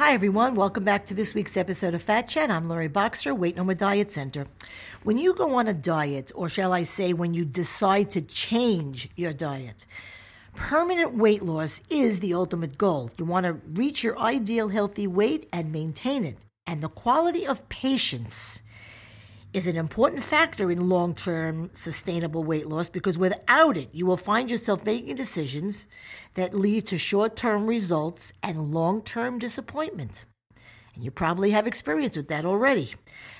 Hi, everyone. Welcome back to this week's episode of Fat Chat. I'm Lori Boxer, Weight No More Diet Center. When you go on a diet, or shall I say, when you decide to change your diet, permanent weight loss is the ultimate goal. You want to reach your ideal healthy weight and maintain it. And the quality of patience is an important factor in long term sustainable weight loss because without it, you will find yourself making decisions that lead to short term results and long term disappointment. And you probably have experience with that already.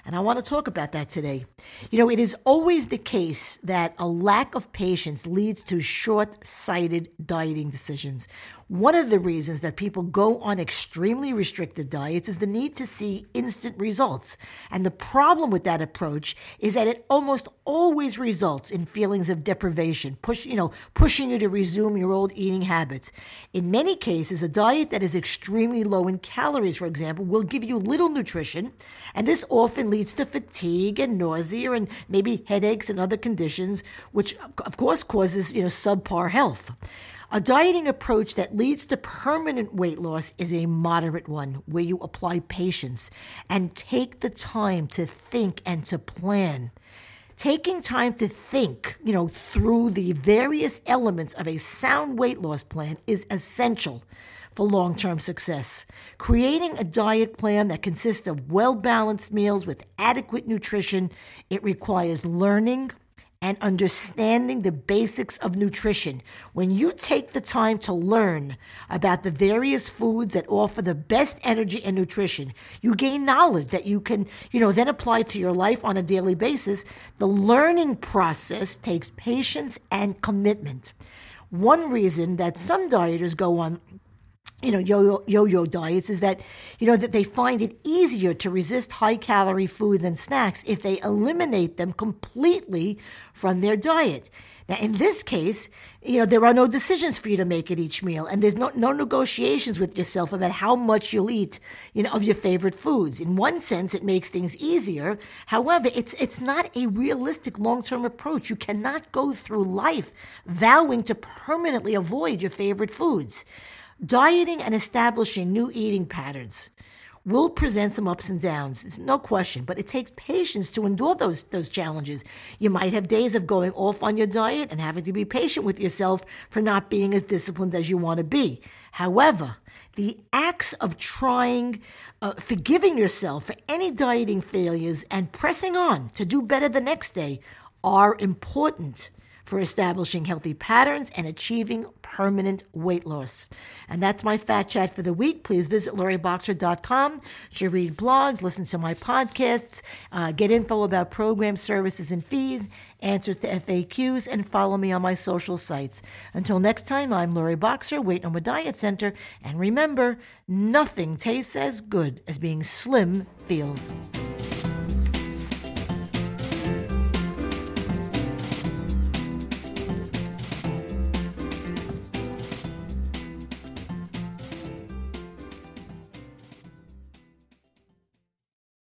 And I want to talk about that today. You know, it is always the case that a lack of patience leads to short sighted dieting decisions. One of the reasons that people go on extremely restricted diets is the need to see instant results. And the problem with that approach is that it almost always results in feelings of deprivation, push, you know, pushing you to resume your old eating habits. In many cases, a diet that is extremely low in calories, for example, will give you little nutrition, and this often leads to fatigue and nausea and maybe headaches and other conditions, which of course causes, you know, subpar health. A dieting approach that leads to permanent weight loss is a moderate one where you apply patience and take the time to think and to plan. Taking time to think, you know, through the various elements of a sound weight loss plan is essential for long term success. Creating a diet plan that consists of well balanced meals with adequate nutrition, it requires learning, and understanding the basics of nutrition. When you take the time to learn about the various foods that offer the best energy and nutrition, you gain knowledge that you can, you know, then apply to your life on a daily basis. The learning process takes patience and commitment. One reason that some dieters go on you know, yo yo diets is that, you know, that they find it easier to resist high calorie food than snacks if they eliminate them completely from their diet. Now, in this case, you know, there are no decisions for you to make at each meal, and there's no, no negotiations with yourself about how much you'll eat, you know, of your favorite foods. In one sense, it makes things easier. However, it's, it's not a realistic long-term approach. You cannot go through life vowing to permanently avoid your favorite foods. Dieting and establishing new eating patterns will present some ups and downs. It's no question, but it takes patience to endure those those challenges. You might have days of going off on your diet and having to be patient with yourself for not being as disciplined as you want to be. However, the acts of trying, uh, forgiving yourself for any dieting failures and pressing on to do better the next day are important for establishing healthy patterns and achieving permanent weight loss. And that's my fat chat for the week. Please visit loriboxer.com to read blogs, listen to my podcasts, uh, get info about program services and fees, answers to FAQs, and follow me on my social sites. Until next time, I'm Lori Boxer, Weight No More Diet Center, and remember, nothing tastes as good as being slim feels.